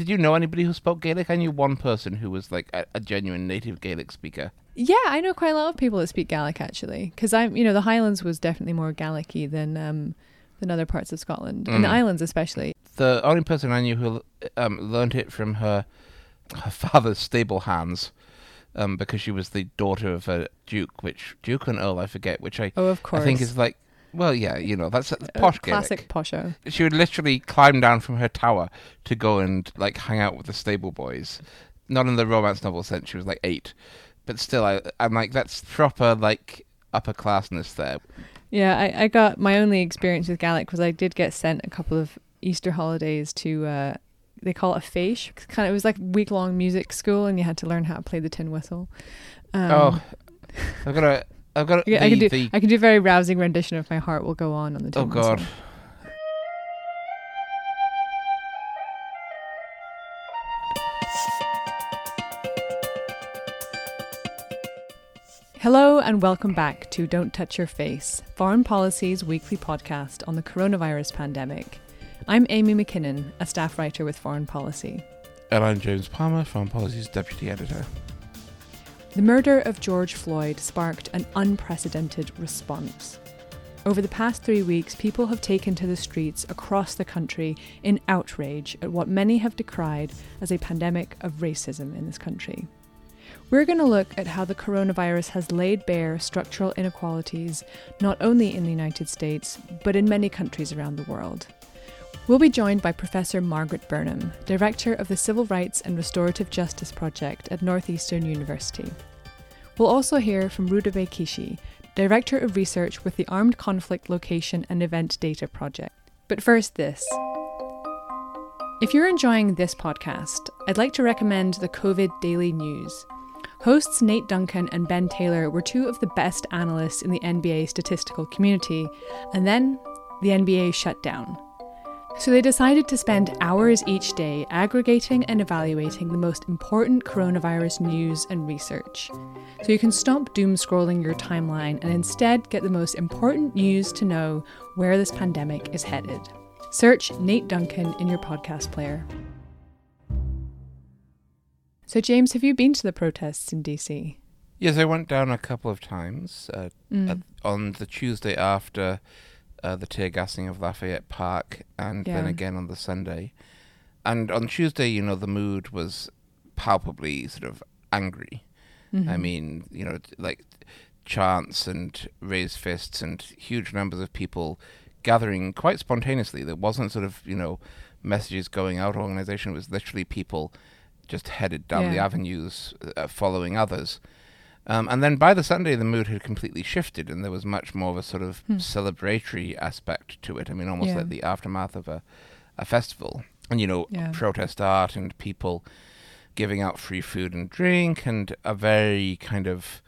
Did you know anybody who spoke Gaelic? I knew one person who was like a, a genuine native Gaelic speaker. Yeah, I know quite a lot of people that speak Gaelic actually, because I'm, you know, the Highlands was definitely more Gaelic-y than um, than other parts of Scotland, and the Mm. islands especially. The only person I knew who um, learned it from her her father's stable hands, um, because she was the daughter of a duke, which duke and earl I forget, which I Oh, of course. I think is like. Well, yeah, you know that's Uh, posh classic Gaelic. posho. She would literally climb down from her tower to go and like hang out with the stable boys. Not in the romance novel sense. She was like eight, but still, I, I'm like that's proper like upper classness there. Yeah, I, I got my only experience with Gaelic was I did get sent a couple of Easter holidays to uh, they call it a feish. Kind of, it was like week long music school, and you had to learn how to play the tin whistle. Um, oh, I've got a, I've got the, I can do the I can do a very rousing rendition of "My Heart Will Go On" on the tin oh god. Hello and welcome back to Don't Touch Your Face, Foreign Policy's weekly podcast on the coronavirus pandemic. I'm Amy Mackinnon, a staff writer with Foreign Policy. And I'm James Palmer, Foreign Policy's deputy editor. The murder of George Floyd sparked an unprecedented response. Over the past three weeks, people have taken to the streets across the country in outrage at what many have decried as a pandemic of racism in this country. We're going to look at how the coronavirus has laid bare structural inequalities, not only in the United States, but in many countries around the world. We'll be joined by Professor Margaret Burnham, Director of the Civil Rights and Restorative Justice Project at Northeastern University. We'll also hear from Roudabeh Kishi, Director of Research with the Armed Conflict Location and Event Data Project. But first, this. If you're enjoying this podcast, I'd like to recommend the COVID Daily News. Hosts Nate Duncan and Ben Taylor were two of the best analysts in the NBA statistical community, and then the NBA shut down. So they decided to spend hours each day aggregating and evaluating the most important coronavirus news and research. So you can stop doom scrolling your timeline and instead get the most important news to know where this pandemic is headed. Search Nate Duncan in your podcast player. So, James, have you been to the protests in DC? Yes, I went down a couple of times uh, Mm. at, on the Tuesday after uh, the tear gassing of Lafayette Park, and then again on the Sunday. And on Tuesday, you know, the mood was palpably sort of angry. I Mhm. mean, you know, like chants and raised fists and huge numbers of people gathering quite spontaneously. There wasn't sort of, you know, messages going out organization. It was literally people just headed down the avenues uh, following others. Um, and then by the Sunday, the mood had completely shifted, and there was much more of a sort of Hmm. celebratory aspect to it. I mean, almost Yeah. like the aftermath of a, a festival. And, you know, Yeah. protest art and people giving out free food and drink, and a very kind of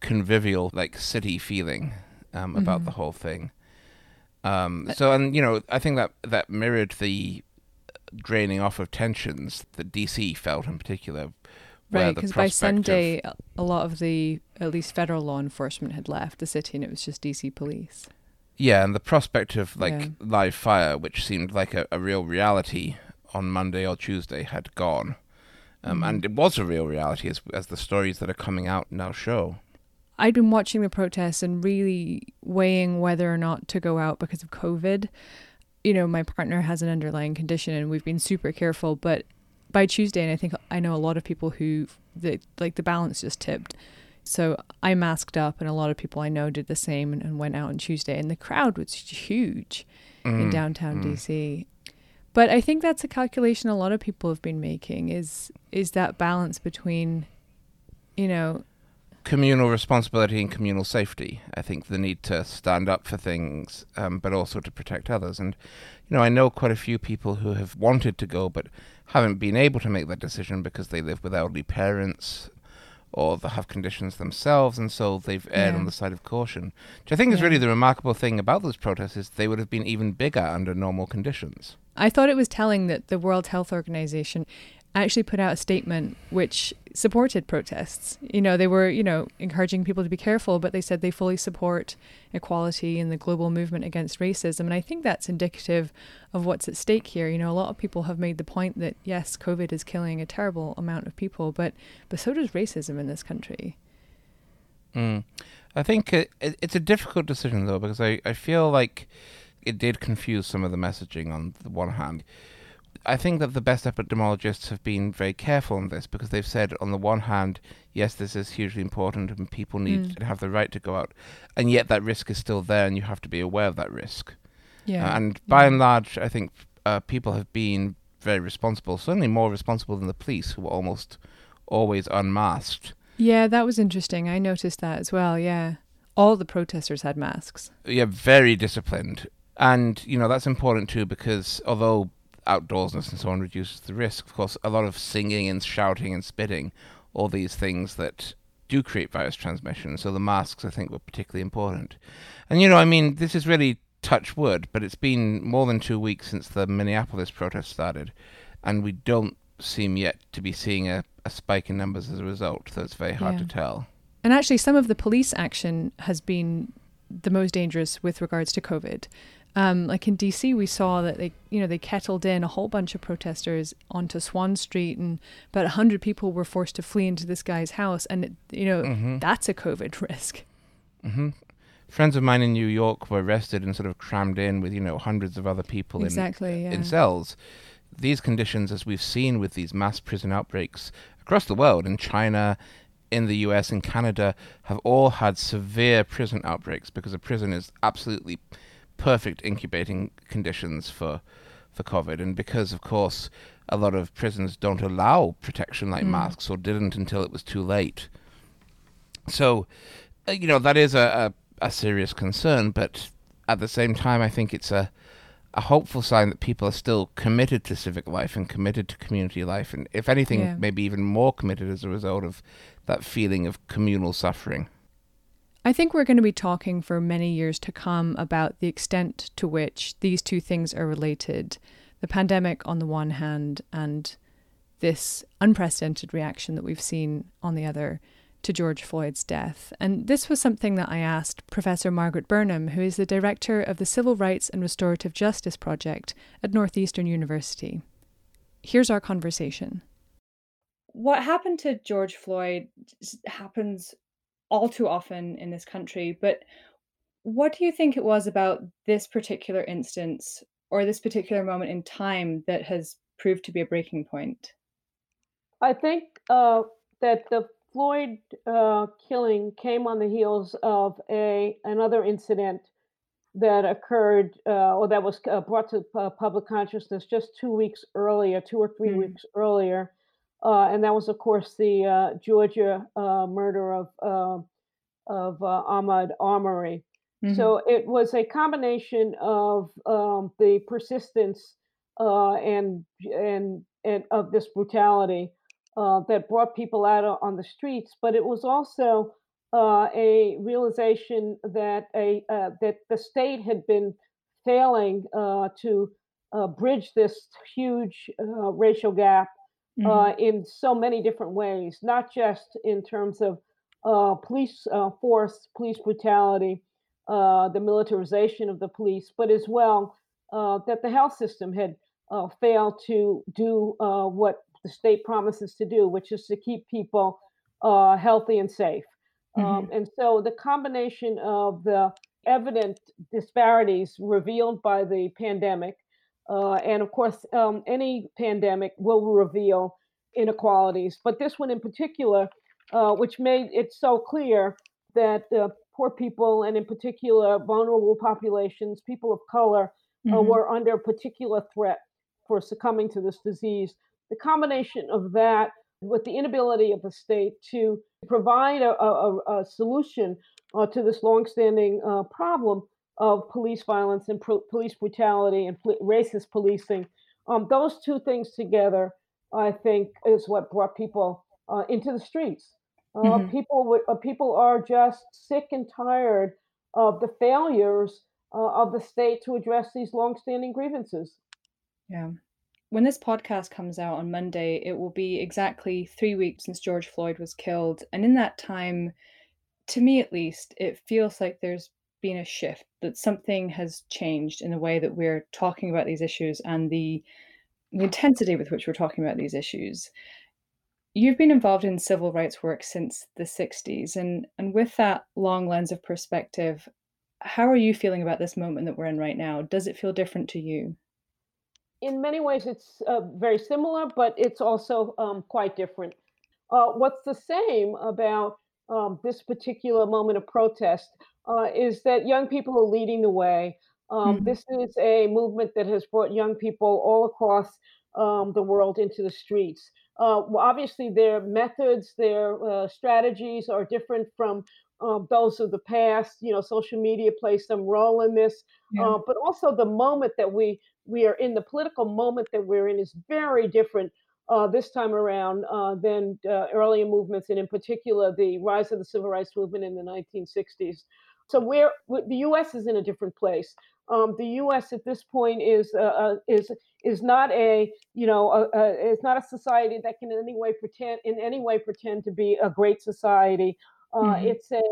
convivial, like city feeling um, about Mhm. the whole thing. Um, so, and you know, I think that that mirrored the draining off of tensions that DC felt in particular. Right, because by of- Sunday, a- lot of the at least federal law enforcement had left the city, and it was just DC police. Yeah, and the prospect of like Yeah. live fire, which seemed like a, a real reality on Monday or Tuesday, had gone. Um, Mhm. And it was a real reality, as as the stories that are coming out now show. I'd been watching the protests and really weighing whether or not to go out because of COVID. You know, my partner has an underlying condition, and we've been super careful. But by Tuesday, and I think I know a lot of people who the like the balance just tipped. So I masked up, and a lot of people I know did the same and, and went out on Tuesday, and the crowd was huge in Mm, downtown mm. DC. But I think that's a calculation a lot of people have been making is is that balance between, you know, communal responsibility and communal safety. I think the need to stand up for things, um, but also to protect others. And you know, I know quite a few people who have wanted to go but haven't been able to make that decision because they live with elderly parents or they have conditions themselves, and so they've erred Yeah. on the side of caution. Which I think is really the remarkable thing about those protests is they would have been even bigger under normal conditions. I thought it was telling that the World Health Organization actually put out a statement which supported protests. You know, they were, you know, encouraging people to be careful, but they said they fully support equality and the global movement against racism. And I think that's indicative of what's at stake here. You know, a lot of people have made the point that yes, COVID is killing a terrible amount of people, but but so does racism in this country. Mm. I think it, it, it's a difficult decision though because I, I feel like it did confuse some of the messaging on the one hand I think that the best epidemiologists have been very careful on this because they've said, on the one hand, yes, this is hugely important and people need mm. to have the right to go out, and yet that risk is still there and you have to be aware of that risk. Yeah. Uh, and by yeah. and large, I think uh, people have been very responsible, certainly more responsible than the police, who were almost always unmasked. Yeah, that was interesting. I noticed that as well. Yeah. All the protesters had masks. Yeah, very disciplined. And, you know, that's important too because although outdoorsness and so on reduces the risk. Of course, a lot of singing and shouting and spitting, all these things that do create virus transmission. So the masks, I think, were particularly important. And you know, I mean, this is really touch wood, but it's been more than two weeks since the Minneapolis protest started, and we don't seem yet to be seeing a, a spike in numbers as a result. So it's very hard yeah. to tell. And actually, some of the police action has been the most dangerous with regards to COVID. Um, like in DC, we saw that they, you know, they kettled in a whole bunch of protesters onto Swann Street, and about hundred people were forced to flee into this guy's house, and it, you know, mm-hmm. that's a COVID risk. Mm-hmm. Friends of mine in New York were arrested and sort of crammed in with, you know, hundreds of other people exactly, in yeah. in cells. These conditions, as we've seen with these mass prison outbreaks across the world, in China, in the US, in Canada, have all had severe prison outbreaks because a prison is absolutely perfect incubating conditions for for COVID, and because of course a lot of prisons don't allow protection like mm. masks or didn't until it was too late. So, uh, you know that is a, a, a serious concern, but at the same time, I think it's a a hopeful sign that people are still committed to civic life and committed to community life, and if anything, yeah. maybe even more committed as a result of that feeling of communal suffering. I think we're going to be talking for many years to come about the extent to which these two things are related the pandemic on the one hand, and this unprecedented reaction that we've seen on the other to George Floyd's death. And this was something that I asked Professor Margaret Burnham, who is the director of the Civil Rights and Restorative Justice Project at Northeastern University. Here's our conversation. What happened to George Floyd happens all too often in this country. But what do you think it was about this particular instance or this particular moment in time that has proved to be a breaking point? I think uh, that the Floyd uh, killing came on the heels of a another incident that occurred uh, or that was uh, brought to public consciousness just two weeks earlier, two or three mm. weeks earlier, uh, and that was, of course, the uh, Georgia uh, murder of um, of uh, Ahmaud Arbery. Mm-hmm. So it was a combination of um, the persistence uh, and and and of this brutality uh, that brought people out on the streets, but it was also a realization that a that the state had been failing to bridge this huge racial gap mm-hmm. uh, in so many different ways, not just in terms of uh, police uh, force, police brutality, uh, the militarization of the police, but as well uh, that the health system had uh, failed to do what the state promises to do, which is to keep people healthy and safe. Um, mm-hmm. Um, and so the combination of the evident disparities revealed by the pandemic uh, and of course, um, any pandemic will reveal inequalities, but this one in particular, uh, which made it so clear that uh, poor people, and in particular vulnerable populations, people of color, uh, mm-hmm. were under particular threat for succumbing to this disease. The combination of that with the inability of the state to provide a, a, a solution uh, to this longstanding uh, problem of police violence and pro- police brutality and pl- racist policing. Um, those two things together, I think, is what brought people uh, into the streets. Uh, mm-hmm. People, w- uh, people are just sick and tired of the failures uh, of the state to address these longstanding grievances. Yeah. when this podcast comes out on Monday, it will be exactly three weeks since George Floyd was killed. And in that time, to me at least, it feels like there's been a shift, that something has changed in the way that we're talking about these issues and the, the intensity with which we're talking about these issues. You've been involved in civil rights work since the 60s, and, and with that long lens of perspective, how are you feeling about this moment that we're in right now? Does it feel different to you? In many ways, it's uh, very similar, but it's also um, quite different. Uh, what's the same about um, this particular moment of protest uh, is that young people are leading the way. Um, mm-hmm. This is a movement that has brought young people all across um, the world into the streets. Uh, well, obviously, their methods, their uh, strategies are different from uh, those of the past. You know, social media plays some role in this, yeah. Uh, but also the moment that we we are in, the political moment that we're in, is very different uh, this time around uh, than uh, earlier movements, and in particular the rise of the civil rights movement in the 1960s. So where the U.S. is in a different place. Um, the U.S. at this point is uh, uh, is is not a you know a, a, it's not a society that can in any way pretend in any way pretend to be a great society. Uh, mm-hmm. It's a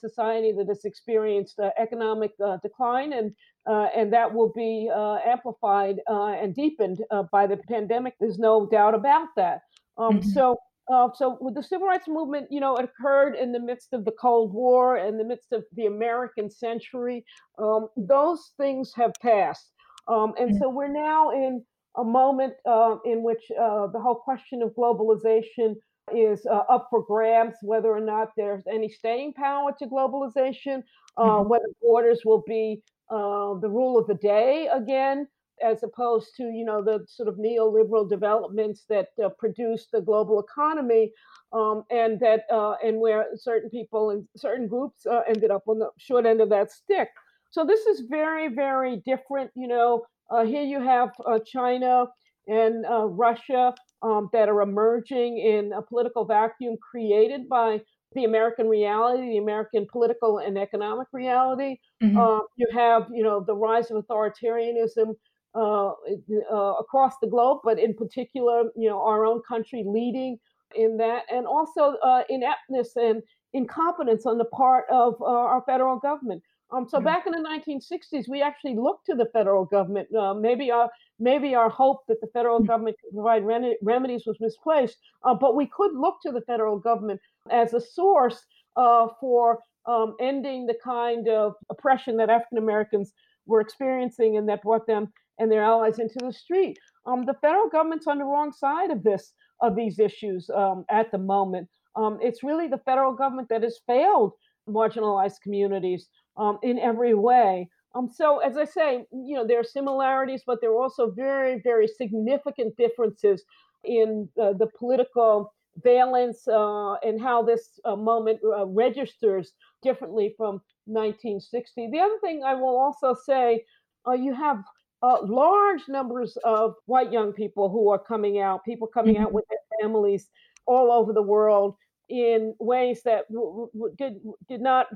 society that has experienced uh, economic uh, decline and uh, and that will be amplified and deepened by the pandemic. There's no doubt about that. Um, mm-hmm. So uh, so with the civil rights movement, you know, it occurred in the midst of the Cold War, in the midst of the American century. Um, those things have passed, um, and mm. so we're now in a moment uh, in which uh, the whole question of globalization is uh, up for grabs. Whether or not there's any staying power to globalization, uh, mm-hmm. whether borders will be uh, the rule of the day again as opposed to you know the sort of neoliberal developments that uh, produced the global economy um, and that uh, and where certain people and certain groups uh, ended up on the short end of that stick so this is very very different you know uh, here you have uh, china and uh, russia um, that are emerging in a political vacuum created by the American reality, the American political and economic reality. Mm-hmm. Uh, you have, you know, the rise of authoritarianism uh, uh, across the globe, but in particular, you know, our own country leading in that, and also uh, ineptness and incompetence on the part of uh, our federal government. Um, so back in the 1960s, we actually looked to the federal government. Uh, maybe our maybe our hope that the federal mm. government could provide remedies was misplaced, uh, but we could look to the federal government as a source uh, for um, ending the kind of oppression that African Americans were experiencing and that brought them and their allies into the street. Um, the federal government's on the wrong side of this of these issues um, at the moment. Um, it's really the federal government that has failed marginalized communities um, in every way. Um, so, as I say, you know, there are similarities, but there are also very, very significant differences in uh, the political valence uh, and how this uh, moment uh, registers differently from 1960. The other thing I will also say, uh, you have uh, large numbers of white young people who are coming out, people coming mm-hmm. out with their families all over the world in ways that w- w- did did not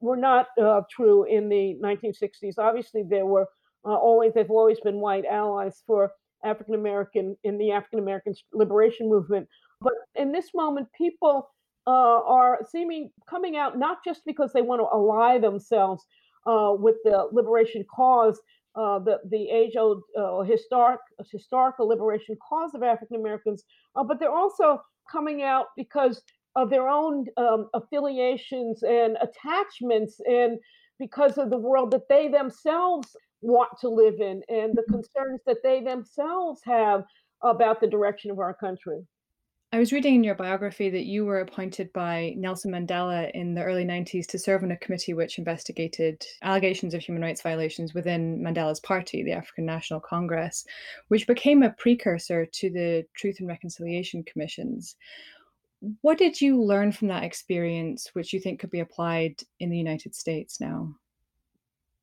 were not uh, true in the 1960s. Obviously, there were uh, always they've always been white allies for African American in the African American liberation movement, but in this moment, people uh, are seeming coming out not just because they want to ally themselves uh, with the liberation cause, uh, the the age old uh, historic historical liberation cause of African Americans, but they're also coming out because of their own um, affiliations and attachments, and because of the world that they themselves want to live in, and the mm-hmm. concerns that they themselves have about the direction of our country. I was reading in your biography that you were appointed by Nelson Mandela in the early 90s to serve on a committee which investigated allegations of human rights violations within Mandela's party, the African National Congress, which became a precursor to the Truth and Reconciliation Commissions. What did you learn from that experience which you think could be applied in the United States now?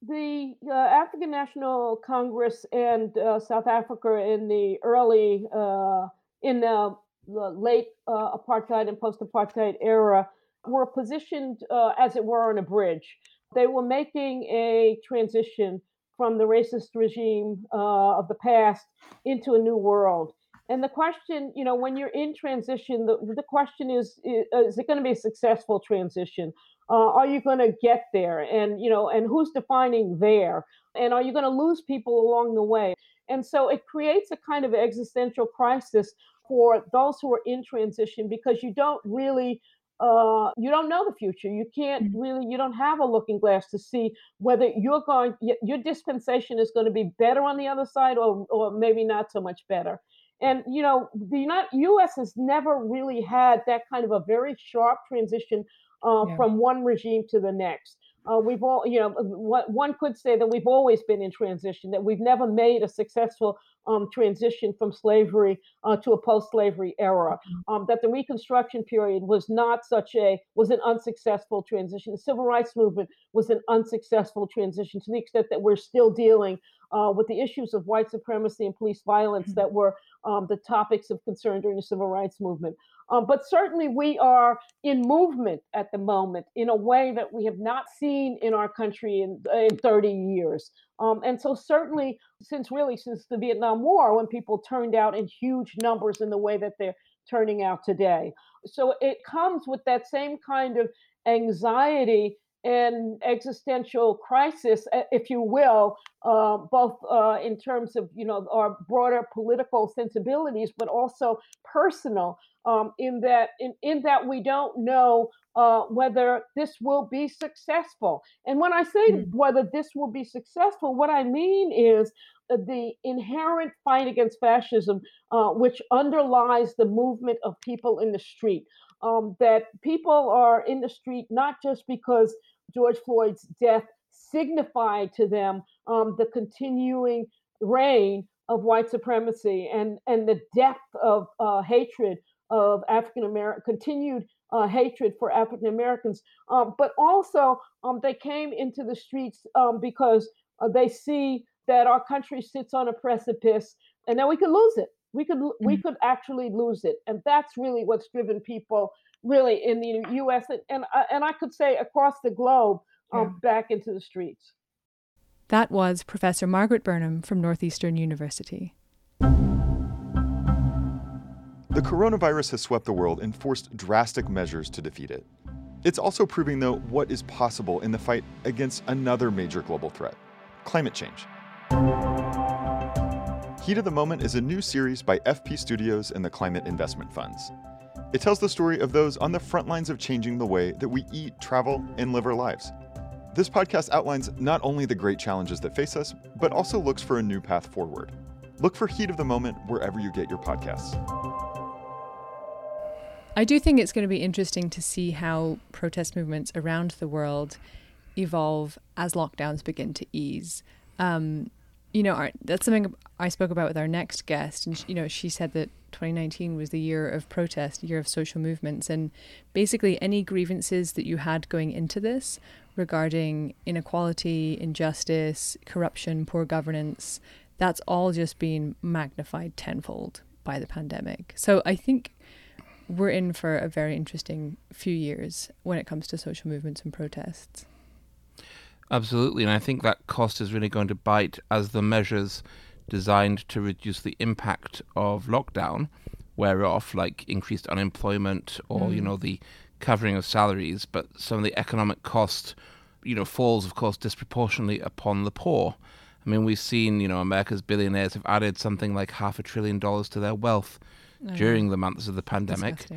The uh, African National Congress and uh, South Africa in the early uh, in the the late uh, apartheid and post apartheid era were positioned, uh, as it were, on a bridge. They were making a transition from the racist regime uh, of the past into a new world. And the question, you know, when you're in transition, the, the question is, is it going to be a successful transition? Uh, are you going to get there? And, you know, and who's defining there? And are you going to lose people along the way? And so it creates a kind of existential crisis for those who are in transition because you don't really uh, you don't know the future. You can't mm-hmm. really, you don't have a looking glass to see whether you're going, your dispensation is going to be better on the other side or, or maybe not so much better. And, you know, the United, U.S. has never really had that kind of a very sharp transition uh, yeah. from one regime to the next. Uh, we've all, you know, what one could say that we've always been in transition, that we've never made a successful um, transition from slavery uh, to a post-slavery era. Mm-hmm. Um, that the Reconstruction period was not such a was an unsuccessful transition. The Civil Rights Movement was an unsuccessful transition to the extent that we're still dealing uh, with the issues of white supremacy and police violence mm-hmm. that were um, the topics of concern during the Civil Rights Movement. Um, but certainly, we are in movement at the moment in a way that we have not seen in our country in, in 30 years. Um, and so, certainly, since really since the Vietnam War, when people turned out in huge numbers in the way that they're turning out today. So, it comes with that same kind of anxiety and existential crisis, if you will, uh, both uh, in terms of you know our broader political sensibilities, but also personal. Um, in that, in, in that we don't know uh, whether this will be successful. And when I say mm. whether this will be successful, what I mean is the inherent fight against fascism, uh, which underlies the movement of people in the street. Um, that people are in the street not just because George Floyd's death signified to them um, the continuing reign of white supremacy and, and the depth of uh, hatred of African American, continued uh, hatred for African Americans. Um, but also, um, they came into the streets um, because uh, they see that our country sits on a precipice and that we could lose it. We could mm-hmm. we could actually lose it, and that's really what's driven people really in the U.S. and and, uh, and I could say across the globe um, yeah. back into the streets. That was Professor Margaret Burnham from Northeastern University. The coronavirus has swept the world and forced drastic measures to defeat it. It's also proving, though, what is possible in the fight against another major global threat climate change. Heat of the Moment is a new series by FP Studios and the Climate Investment Funds. It tells the story of those on the front lines of changing the way that we eat, travel, and live our lives. This podcast outlines not only the great challenges that face us, but also looks for a new path forward. Look for Heat of the Moment wherever you get your podcasts. I do think it's going to be interesting to see how protest movements around the world evolve as lockdowns begin to ease. Um, you know, our, that's something I spoke about with our next guest, and you know, she said that 2019 was the year of protest, year of social movements, and basically any grievances that you had going into this regarding inequality, injustice, corruption, poor governance, that's all just been magnified tenfold by the pandemic. So I think we're in for a very interesting few years when it comes to social movements and protests. Absolutely, and I think that cost is really going to bite as the measures designed to reduce the impact of lockdown wear off, like increased unemployment or mm. you know the covering of salaries, but some of the economic cost, you know, falls of course disproportionately upon the poor. I mean, we've seen you know America's billionaires have added something like half a trillion dollars to their wealth during the months of the pandemic.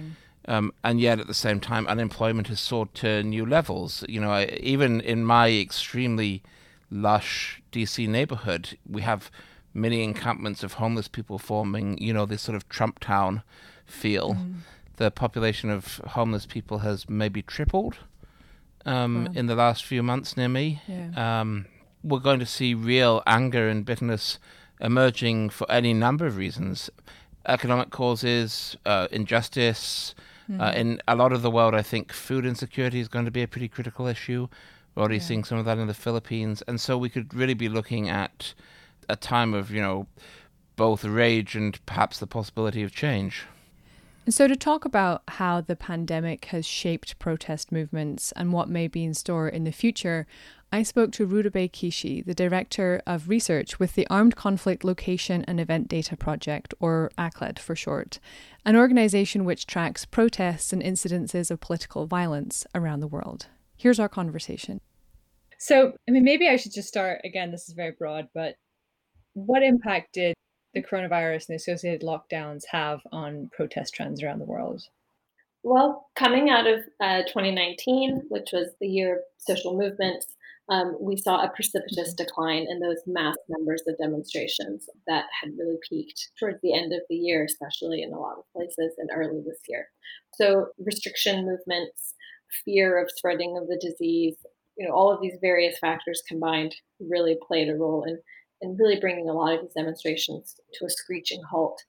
Um, and yet, at the same time, unemployment has soared to new levels. You know, I, even in my extremely lush DC neighborhood, we have many encampments of homeless people forming. You know, this sort of Trump town feel. Mm. The population of homeless people has maybe tripled um, wow. in the last few months near me. Yeah. Um, we're going to see real anger and bitterness emerging for any number of reasons economic causes, uh, injustice. Mm-hmm. Uh, in a lot of the world, I think food insecurity is going to be a pretty critical issue. We're already yeah. seeing some of that in the Philippines, and so we could really be looking at a time of you know both rage and perhaps the possibility of change. And so, to talk about how the pandemic has shaped protest movements and what may be in store in the future, I spoke to Roudabeh Kishi, the Director of Research with the Armed Conflict Location and Event Data Project, or ACLED for short, an organisation which tracks protests and incidences of political violence around the world. Here's our conversation. So, I mean, maybe I should just start again, this is very broad, but what impact did the coronavirus and the associated lockdowns have on protest trends around the world? Well, coming out of uh, 2019, which was the year of social movements, um, we saw a precipitous decline in those mass numbers of demonstrations that had really peaked towards the end of the year, especially in a lot of places and early this year. So, restriction movements, fear of spreading of the disease, you know, all of these various factors combined really played a role in, in really bringing a lot of these demonstrations to a screeching halt.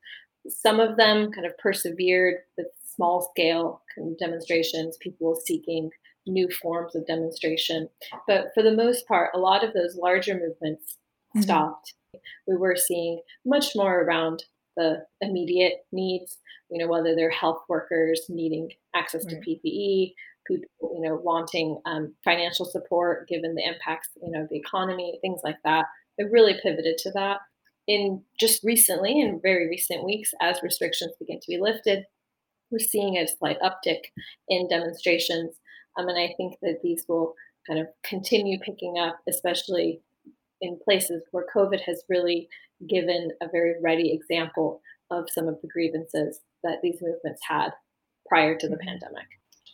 Some of them kind of persevered with small scale demonstrations, people seeking new forms of demonstration. But for the most part, a lot of those larger movements mm-hmm. stopped. We were seeing much more around the immediate needs, you know, whether they're health workers needing access right. to PPE, people, you know, wanting um, financial support given the impacts, you know, of the economy, things like that. It really pivoted to that. In just recently, in very recent weeks, as restrictions begin to be lifted, we're seeing a slight uptick in demonstrations um, and I think that these will kind of continue picking up, especially in places where COVID has really given a very ready example of some of the grievances that these movements had prior to the mm-hmm. pandemic.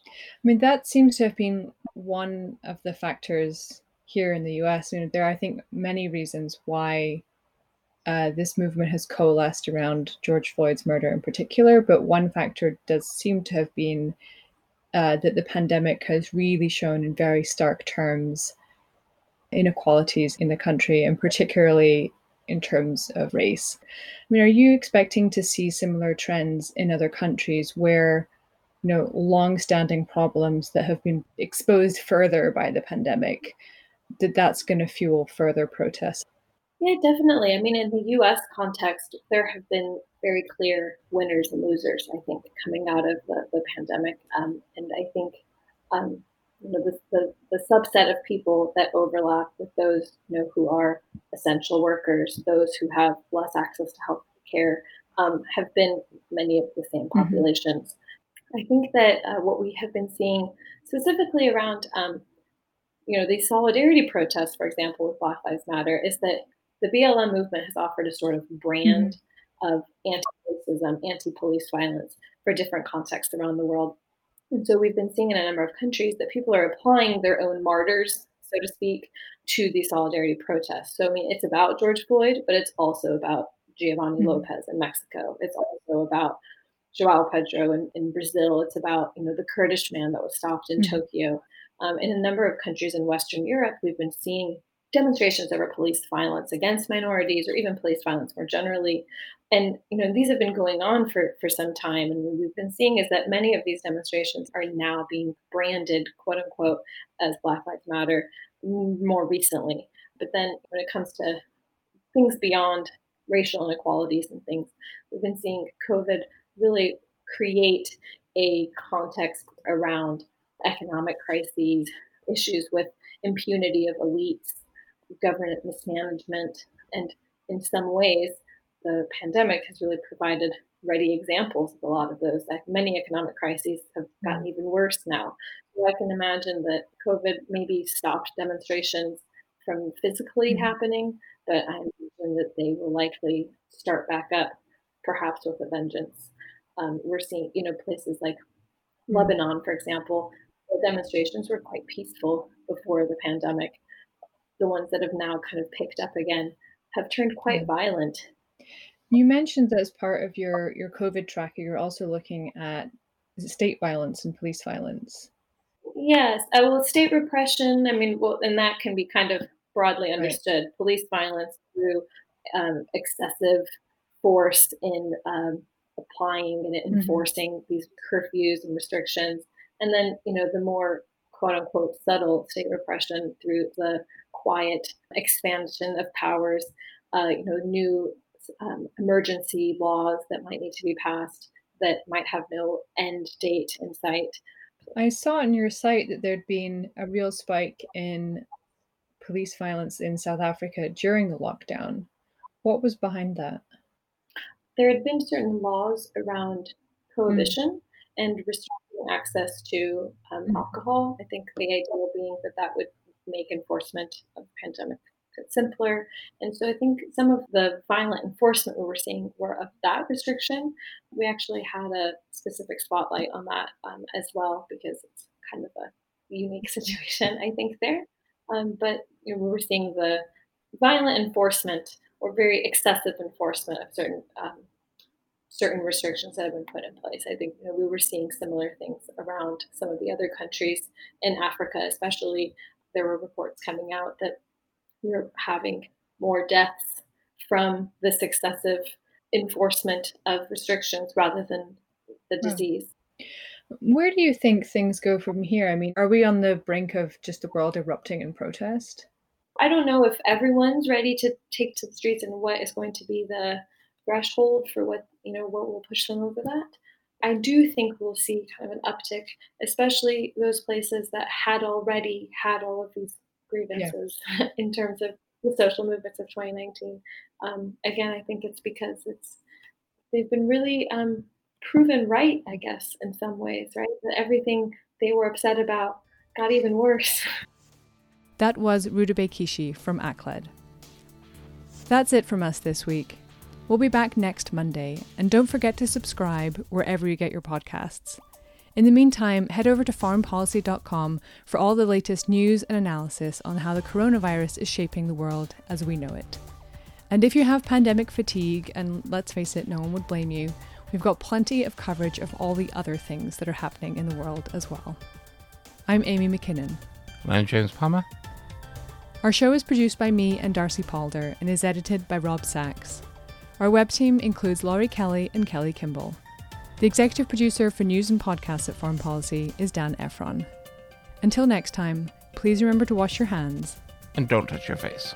I mean, that seems to have been one of the factors here in the US. I mean, there are, I think, many reasons why uh, this movement has coalesced around George Floyd's murder in particular, but one factor does seem to have been uh, that the pandemic has really shown in very stark terms inequalities in the country, and particularly in terms of race. I mean, are you expecting to see similar trends in other countries where, you know, long-standing problems that have been exposed further by the pandemic, that that's going to fuel further protests? Yeah, definitely. I mean, in the US context, there have been very clear winners and losers, I think, coming out of the, the pandemic. Um, and I think um, you know, the, the, the, subset of people that overlap with those you know, who are essential workers, those who have less access to health care, um, have been many of the same mm-hmm. populations. Mm-hmm. I think that uh, what we have been seeing specifically around um, you know, these solidarity protests, for example, with Black Lives Matter, is that the BLM movement has offered a sort of brand mm-hmm. of anti-racism, anti-police violence for different contexts around the world. And so we've been seeing in a number of countries that people are applying their own martyrs, so to speak, to the solidarity protests. So I mean, it's about George Floyd, but it's also about Giovanni mm-hmm. Lopez in Mexico. It's also about Joao Pedro in, in, Brazil. It's about you know the Kurdish man that was stopped in mm-hmm. Tokyo. Um, in a number of countries in Western Europe, we've been seeing demonstrations over police violence against minorities or even police violence more generally. And you know these have been going on for, for some time, and what we've been seeing is that many of these demonstrations are now being branded, quote unquote, as Black Lives Matter more recently. But then when it comes to things beyond racial inequalities and things, we've been seeing COVID really create a context around economic crises, issues with impunity of elites, government mismanagement. And in some ways, the pandemic has really provided ready examples of a lot of those. Many economic crises have gotten mm. even worse now. So I can imagine that COVID maybe stopped demonstrations from physically mm-hmm. happening, but I imagine that they will likely start back up, perhaps with a vengeance. Um, we're seeing, you know, places like mm-hmm. Lebanon, for example, the demonstrations were quite peaceful before the pandemic the ones that have now kind of picked up again have turned quite mm. violent. You mentioned that as part of your your COVID tracker, you're also looking at state violence and police violence. Yes, uh, well, state repression. I mean, well, and that can be kind of broadly understood. Right. Police violence through um, excessive force in um, applying and mm-hmm. enforcing mm-hmm. these curfews and restrictions, and then you know the more quote unquote subtle state repression through the quiet expansion of powers, uh, you know, new um, emergency laws that might need to be passed, that might have no end date in sight. I saw on your site that there'd been a real spike in police violence in South Africa during the lockdown. What was behind that? There had been certain laws around prohibition mm. and restricting access to um, mm. alcohol. I think the idea being that that would make enforcement of pandemic simpler. And so I think some of the violent enforcement we were seeing were of that restriction. We actually had a specific spotlight on that um, as well because it's kind of a unique situation, I think, there. Um, but you know, we were seeing the violent enforcement or very excessive enforcement of certain um, certain restrictions that have been put in place. I think you know, we were seeing similar things around some of the other countries in Africa, especially. There were reports coming out that you're having more deaths from this excessive enforcement of restrictions rather than the hmm. disease. Where do you think things go from here? I mean, are we on the brink of just the world erupting in protest? I don't know if everyone's ready to take to the streets and what is going to be the threshold for what, you know, what will push them over that. I do think we'll see kind of an uptick, especially those places that had already had all of these grievances yeah. in terms of the social movements of 2019. Um, again, I think it's because it's they've been really um, proven right, I guess, in some ways, right? That everything they were upset about got even worse. That was Roudabeh Kishi from ACLED. That's it from us this week. We'll be back next Monday, and don't forget to subscribe wherever you get your podcasts. In the meantime, head over to foreignpolicy.com for all the latest news and analysis on how the coronavirus is shaping the world as we know it. And if you have pandemic fatigue, and let's face it, no one would blame you, we've got plenty of coverage of all the other things that are happening in the world as well. I'm Amy Mackinnon. I'm James Palmer. Our show is produced by me and Darcy Palder and is edited by Rob Sachs. Our web team includes Laurie Kelly and Kelly Kimball. The executive producer for news and podcasts at Foreign Policy is Dan Ephron. Until next time, please remember to wash your hands. And don't touch your face.